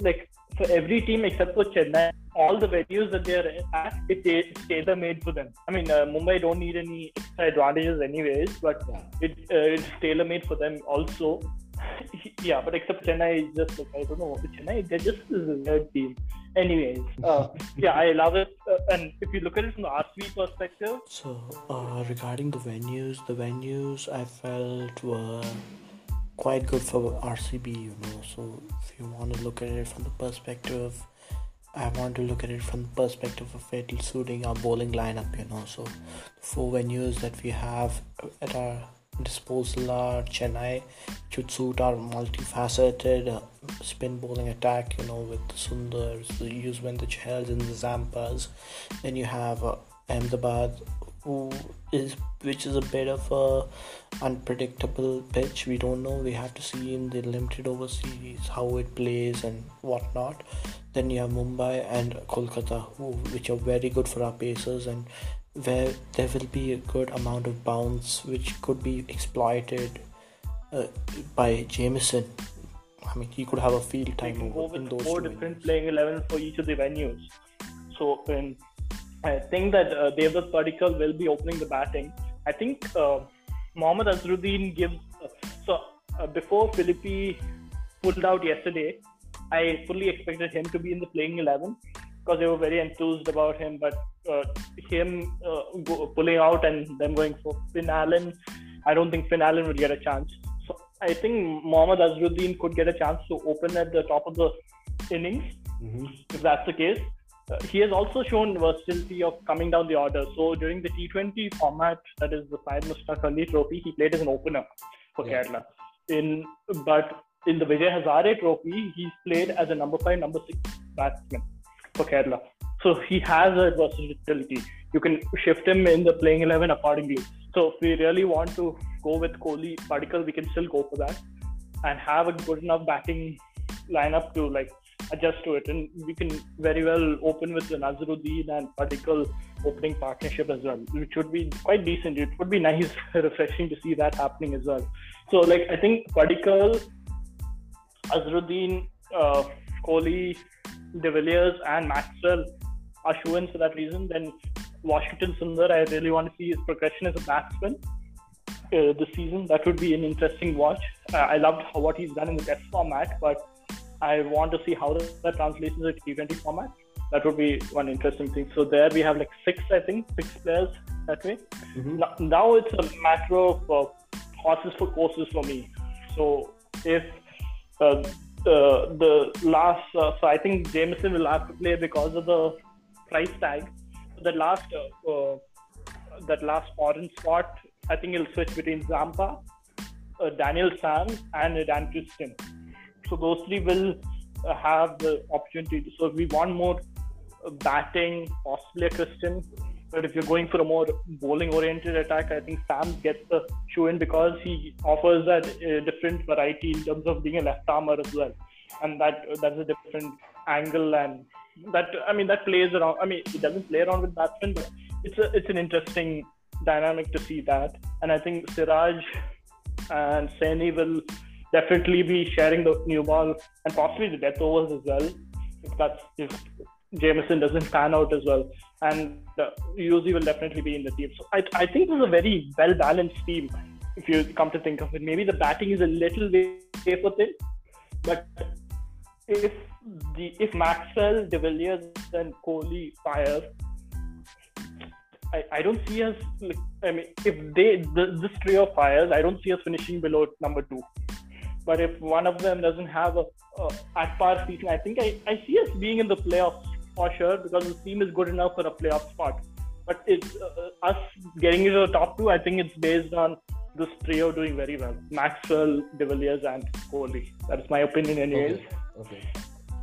like for every team except for Chennai, all the venues that they're at, it, it's tailor made for them. I mean, uh, Mumbai don't need any extra advantages, anyways, but it uh, it's tailor made for them also. yeah, but except Chennai, is just like I don't know, what Chennai, they're just a weird team. Anyways, uh, yeah, I love it. Uh, and if you look at it from the RCB perspective, so uh, regarding the venues, the venues I felt were quite good for RCB, you know. So if you want to look at it from the perspective of I want to look at it from the perspective of it suiting our bowling lineup, you know. So, the four venues that we have at our disposal are Chennai, should suit our multifaceted uh, spin bowling attack, you know, with the Sundars, the Yuzvendra Chahals, and the Zampas. Then you have uh, Ahmedabad, who is which is a bit of a unpredictable pitch. We don't know. We have to see in the limited overseas how it plays and whatnot. Then you have Mumbai and Kolkata, who, which are very good for our pacers and where there will be a good amount of bounce which could be exploited uh, by Jamieson. I mean, he could have a field time go in those four two different playing 11 for each of the venues. So in, I think that uh, Devdutt Padikkal will be opening the batting. I think uh, Mohammad Azharuddeen gives. Uh, so uh, before Philippe pulled out yesterday, I fully expected him to be in the playing 11 because they were very enthused about him. But uh, him uh, go, pulling out and them going for Finn Allen, I don't think Finn Allen would get a chance. So I think Mohammad Azharuddeen could get a chance to open at the top of the innings Mhm. if that's the case. Uh, he has also shown versatility of coming down the order. So during the T20 format, that is the Syed Mushtaq Ali Trophy, he played as an opener for Yeah. Kerala. In but in the Vijay Hazare Trophy, he's played as a number five, number six batsman for Kerala. So he has a versatility. You can shift him in the playing eleven accordingly. So if we really want to go with Kohli, Padikkal, we can still go for that and have a good enough batting lineup to like adjust to it. And we can very well open with the Nazruddin and Padikkal opening partnership as well, which would be quite decent. It would be nice, refreshing to see that happening as well. So like I think Padikkal, Azharuddeen, uh, Kohli, De Villiers, and Maxwell are shoo-ins for that reason. Then Washington Sundar, I really want to see his progression as a batsman uh, this season. That would be an interesting watch. Uh, I loved how, what he's done in the Test format, but I want to see how that, translates into the T20 format. That would be one interesting thing. So there we have like six, I think, six players that way. Mhm. Now, now it's a matter of uh, horses for courses for me. So if uh, the the last, uh, so I think Jamieson will have to play because of the price tag. The last uh, uh, that last foreign spot, I think he'll switch between Zampa, uh, Daniel Sam, and Dan Christian. So three will uh, have the opportunity. So if we want more uh, batting, possibly a Christian. But if you're going for a more bowling-oriented attack, I think Sam gets the shoe in because he offers that uh, different variety in terms of being a left armer as well, and that that's a different angle and that I mean that plays around. I mean it doesn't play around with batsmen, but it's a it's an interesting dynamic to see that. And I think Siraj and Saini will definitely be sharing the new ball and possibly the death overs as well. If that's if Jamieson doesn't pan out as well, and uh, Yuzi will definitely be in the team. So I I think this is a very well balanced team. If you come to think of it, maybe the batting is a little wafer thin, but if the if Maxwell, De Villiers, and Kohli fire, I, I don't see us. I mean, if they the, this trio fires, I don't see us finishing below number two. But if one of them doesn't have a, a at par season, I think I, I see us being in the playoffs for sure because the team is good enough for a playoff spot. But it's uh, us getting into the top two. I think it's based on this trio doing very well: Maxwell, De Villiers, and Kohli. That's my opinion, anyways. Okay.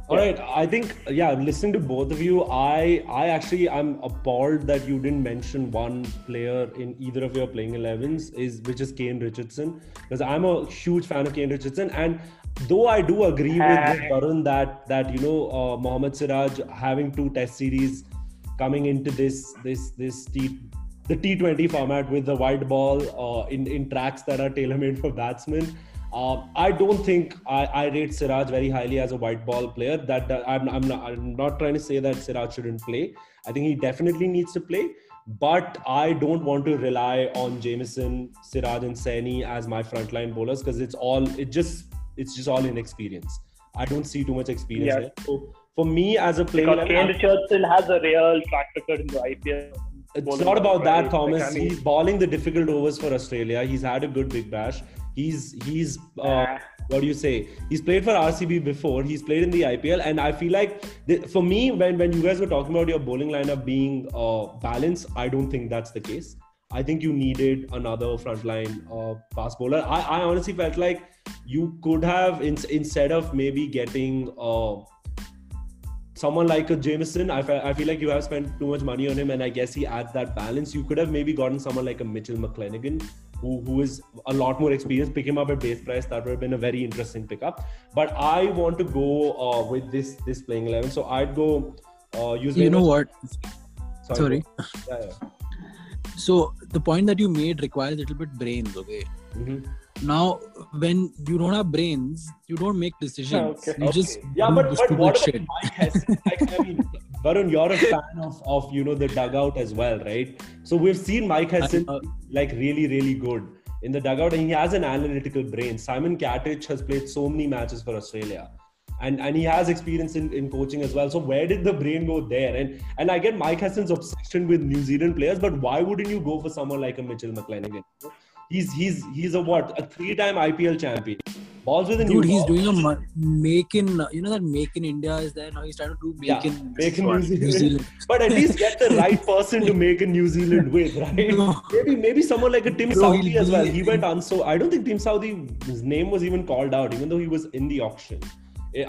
All right. I think yeah. Listening to both of you, I I actually I'm appalled that you didn't mention one player in either of your playing 11s is which is Kane Richardson because I'm a huge fan of Kane Richardson and though I do agree with, Varun that that you know uh, Mohammad Siraj having two Test series coming into this this this T the T20 format with the white ball uh, in in tracks that are tailor made for batsmen. Uh, I don't think I, I rate Siraj very highly as a white ball player. That, that I'm, I'm, not, I'm not trying to say that Siraj shouldn't play. I think he definitely needs to play, but I don't want to rely on Jamieson, Siraj, and Saini as my frontline bowlers because it's all it just it's just all inexperience. I don't see too much experience Yeah. there. So for me as a player, Because Kane Richardson has a real track record in the IPL. it's not about that. Thomas. Like, I mean- he's bowling the difficult overs for Australia. He's had a good big bash. He's he's uh, what do you say? He's played for RCB before. He's played in the IPL, and I feel like for me, when when you guys were talking about your bowling lineup being uh, balanced, I don't think that's the case. I think you needed another frontline uh, fast bowler. I, I honestly felt like you could have in, instead of maybe getting uh, someone like a Jamieson, I, I feel like you have spent too much money on him, and I guess he adds that balance. You could have maybe gotten someone like a Mitchell McClenaghan, who, who is a lot more experienced. Pick him up at base price. That would have been a very interesting pickup. But I want to go uh, with this this playing eleven, so I'd go uh, use. You know what? Sorry. Sorry. Yeah, yeah. So the point that you made requires a little bit brains. Okay. Mm-hmm now when you don't have brains you don't make decisions okay. you okay. just yeah but, but what shit. Mike like, I mean Varun you're a fan of, of you know the dugout as well right? So we've seen Mike Hesson uh, like really really good in the dugout and he has an analytical brain. Simon Katich has played so many matches for Australia and and he has experience in, in coaching as well. So where did the brain go there? And and I get Mike Hesson's obsession with New Zealand players but why wouldn't you go for someone like a Mitchell McClenaghan He's he's he's a what a three-time IPL champion. Balls with a Dude, he's doing a make in you know that make in India is there now. He's trying to do make yeah, in make in New Zealand. New Zealand. but at least get the right person to make in New Zealand with, right? No. Maybe maybe someone like a Tim Bro, Southee as well. He went on so I don't think Tim Southee his name was even called out, even though he was in the auction.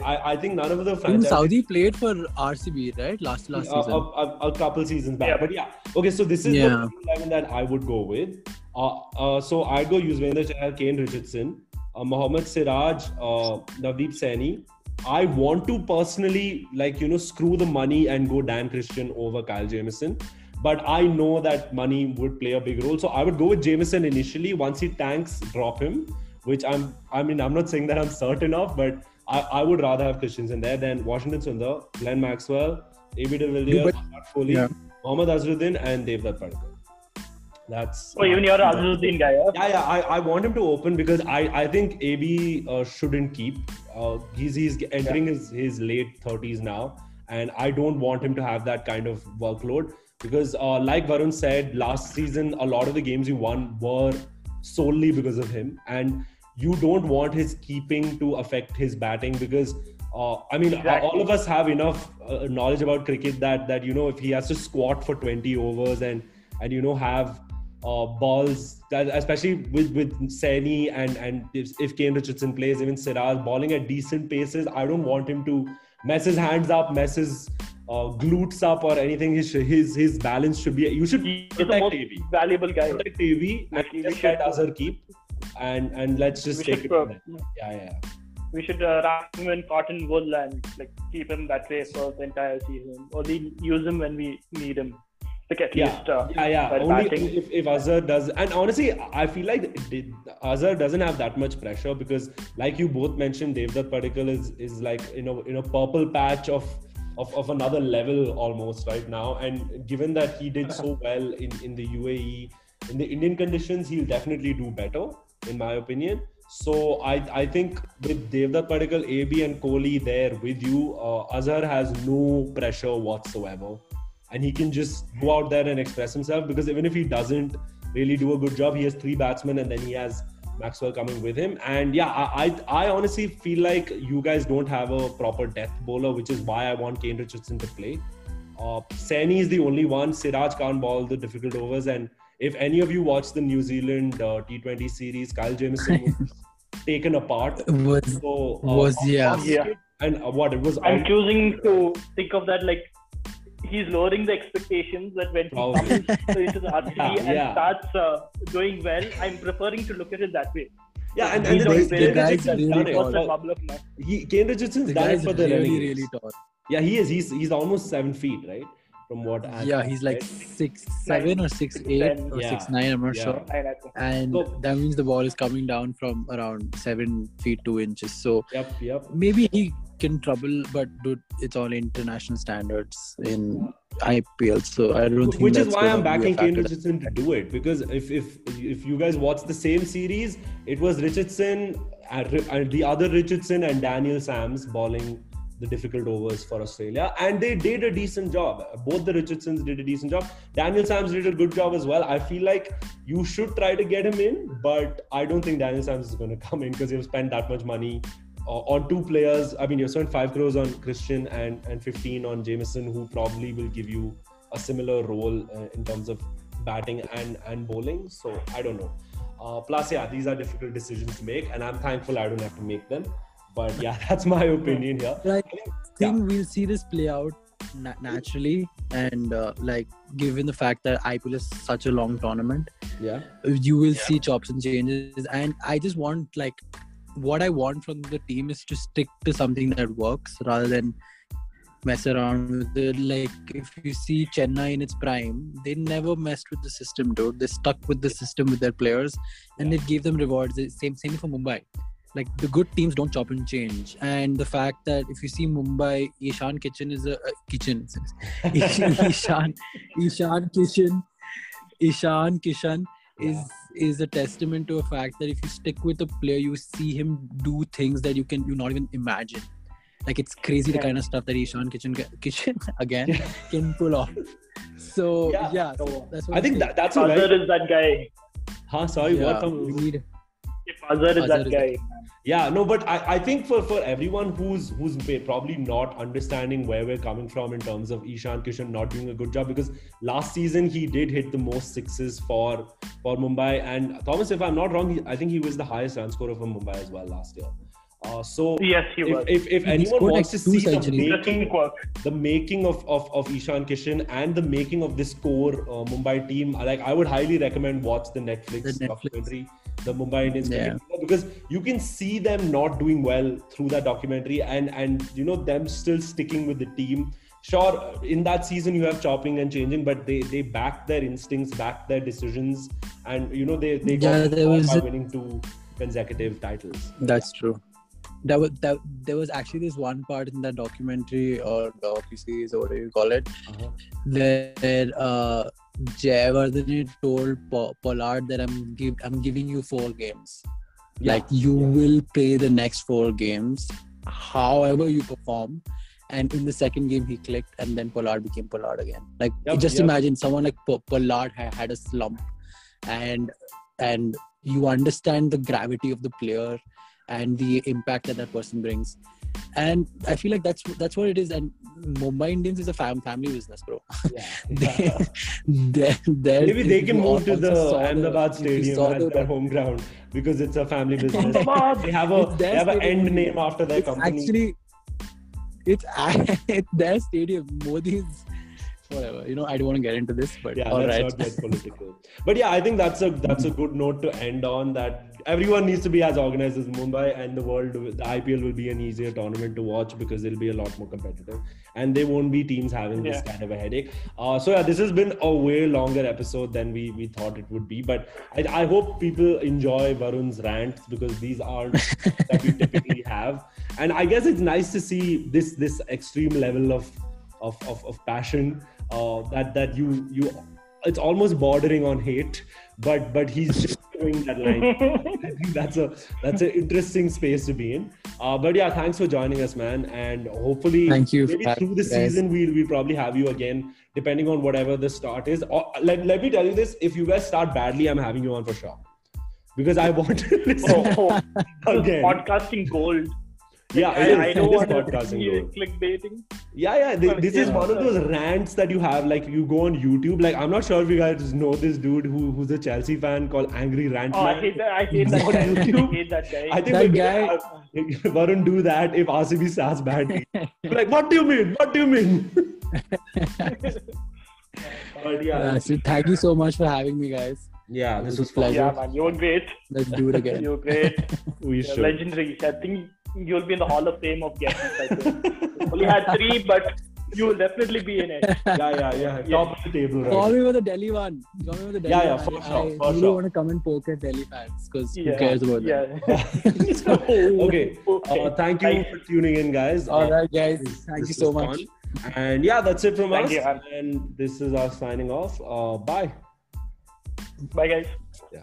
I, I think none of the franchises. Southee played for RCB, right? Last last season. A, a, a, couple seasons back, yeah. but yeah. Okay, so this is yeah. the eleven that I would go with. Uh, uh, so I'd go Yuzvendra Chahal, Kane Richardson, uh, Mohammad Siraj, uh, Navdeep Saini. I want to personally, like, you know, screw the money and go Dan Christian over Kyle Jamieson. But I know that money would play a big role. So I would go with Jamieson initially. Once he tanks, drop him, which I'm, I mean, I'm not saying that I'm certain of, but I, I would rather have Christensen there than Washington Sundar, Glenn Maxwell, AB de Villiers, Kohli, yeah. Mohammad Azharuddeen, and Devdutt Padikkal. That's oh, even you're guy. Yeah, yeah. yeah I, I want him to open because I, I think AB uh, shouldn't keep. Uh, he's he's entering yeah. his, his late 30s now, and I don't want him to have that kind of workload because, uh, like Varun said, last season a lot of the games you won were solely because of him, and you don't want his keeping to affect his batting because. Uh, I mean, exactly. all of us have enough uh, knowledge about cricket that that you know if he has to squat for 20 overs and and you know have uh, balls, especially with with Saini and and if, if Kane Richardson plays, even Siraj bowling at decent paces, I don't want him to mess his hands up, mess his uh, glutes up or anything. His his his balance should be. You should He's protect AB. Valuable guy. Protect AB and just let Azhar keep, and and let's just take it. From yeah, yeah. We should uh, wrap him in cotton wool and like keep him that way for the entire season. Only use him when we need him like at yeah. least uh, yeah yeah. only if, if Azhar does and honestly I feel like Azhar doesn't have that much pressure because like you both mentioned Devdutt Padikkal is is like in a in a purple patch of of, of another level almost right now. And given that he did so well in, in the UAE in the Indian conditions he'll definitely do better in my opinion. So I I think with Devdutt Padikkal AB and Kohli there with you uh, Azhar has no pressure whatsoever and he can just go out there and express himself because even if he doesn't really do a good job, he has three batsmen and then he has Maxwell coming with him. And yeah, I, I, I honestly feel like you guys don't have a proper death bowler, which is why I want Kane Richardson to play. Uh, Saini is the only one. Siraj can't bowl the difficult overs. And if any of you watch the New Zealand uh, T20 series, Kyle Jamieson was taken apart. Was, so, uh, was yeah. yeah. And uh, what it was. I'm choosing to think of that like he's lowering the expectations that when he comes into the RCB yeah, and yeah. starts uh, doing well, I'm preferring to look at it that way. Yeah, and, and the, the, the guy's really tall. He, Kane Richardson's done it for the really, really tall. Yeah, he is. He's he's almost seven feet, right? From what? I yeah, he's like six seven or six eight or yeah. six nine. I'm not yeah. sure. And so, that means the ball is coming down from around seven feet two inches. So yep, yep. Maybe he can trouble, but dude, it's all international standards in IPL. So I don't think which is why I'm backing Kane Richardson to do it because if if if you guys watch the same series, it was Richardson and the other Richardson and Daniel Sams bowling the difficult overs for Australia, and they did a decent job. Both the Richardsons did a decent job. Daniel Sams did a good job as well. I feel like you should try to get him in, but I don't think Daniel Sams is going to come in because you've spent that much money uh, on two players. I mean, you've spent five crores on Christian and and 15 on Jamieson, who probably will give you a similar role uh, in terms of batting and and bowling. So I don't know. Uh, plus, yeah, these are difficult decisions to make, and I'm thankful I don't have to make them. But yeah, that's my opinion here. Like, I think yeah. we'll see this play out na- naturally, and uh, like given the fact that IPL is such a long tournament, yeah, you will yeah. see chops and changes. And I just want like what I want from the team is to stick to something that works rather than mess around with it. Like if you see Chennai in its prime, they never messed with the system, dude. They stuck with the system with their players, and it gave them rewards. Same same for Mumbai like the good teams don't chop and change and the fact that if you see mumbai ishan kitchen is a, a kitchen ishan ishan kitchen ishan kishan is yeah. Is a testament to a fact that if you stick with a player you see him do things that you can you not even imagine. Like it's crazy yeah. the kind of stuff that ishan kitchen kitchen again can pull off. So yeah, yeah so that's what i think that, that's a right... is that guy. Huh sorry yeah, what we need if Azhar is that guy. Yeah no but I, I think for for everyone who's who's probably not understanding where we're coming from in terms of ishan kishan not doing a good job because last season he did hit the most sixes for for mumbai and thomas if i'm not wrong he, i think he was the highest run scorer for mumbai as well last year uh, so yes, he if, was. if, if anyone wants like to see the making, the making of, of, of Ishan Kishan and the making of this core uh, Mumbai team, like I would highly recommend watch the Netflix, the Netflix. documentary the Mumbai Indians yeah. because you can see them not doing well through that documentary and and you know them still sticking with the team. Sure, in that season you have chopping and changing, but they they back their instincts, back their decisions, and you know they they got yeah, there was by winning two consecutive titles. That's true. That was that there was actually this one part in that documentary or docu series or whatever you call it, uh-huh. where uh, Jayawardene told Pollard that I'm give I'm giving you four games. Yeah. Like you will play the next four games, however you perform. And in the second game, he clicked, and then Pollard became Pollard again. Like yep, just yep. imagine someone like Pollard had a slump, and and you understand the gravity of the player and the impact that that person brings and I feel like that's that's what it is. And Mumbai Indians is a fam- family business, bro. Yeah. they, they're, Maybe they can move to the Ahmedabad Stadium as the, their home ground because it's a family business. they have a they have an end name after their company. Actually, it's it's their stadium. Modi's whatever you know i don't want to get into this but yeah all right. not get political but yeah i think that's a that's a good note to end on that everyone needs to be as organized as mumbai and the world the ipl will be an easier tournament to watch because it'll be a lot more competitive and there won't be teams having yeah. this kind of a headache uh, so yeah this has been a way longer episode than we we thought it would be but i, I hope people enjoy varun's rants because these aren't that we typically have and i guess it's nice to see this this extreme level of of, of, of passion uh, that that you you it's almost bordering on hate but but he's just doing that line. I think that's a that's an interesting space to be in. Uh, but yeah thanks for joining us man. And hopefully thank you maybe through the season we'll, we'll probably have you again depending on whatever the start is. Or, let, let me tell you this if you guys start badly i'm having you on for sure. Because i want to listen oh, oh. again. Podcasting gold yeah, I, I don't want podcasting clickbaiting. Yeah, yeah. This, this yeah. is one of those rants that you have. Like you go on YouTube. Like I'm not sure if you guys know this dude who who's a Chelsea fan called Angry Rant. Oh, I hate that. I hate that guy. I hate that guy. I think that guy. Have, Varun do that if RCB starts badly. like, what do you mean? What do you mean? but yeah. yeah so thank you so much for having me, guys. Yeah, this was pleasure. Yeah, man, you were great. Let's do it again. you were great. we should. Legendary. I think you'll be in the Hall of Fame of guests. I think. Only had three, but you will definitely be in it. Yeah, yeah, yeah. Top of the table. Right? Call me with the Delhi one. Call me with the Delhi yeah, yeah, for one. sure. I, for really sure. want to come and poke at Delhi fans because yeah. who cares about yeah. that? okay. okay. Uh, thank you for tuning in, guys. All right, guys. Thank you so much. Fun. And yeah, that's it from thank us. You, and this is us signing off. Uh, bye. Bye, guys. Yeah.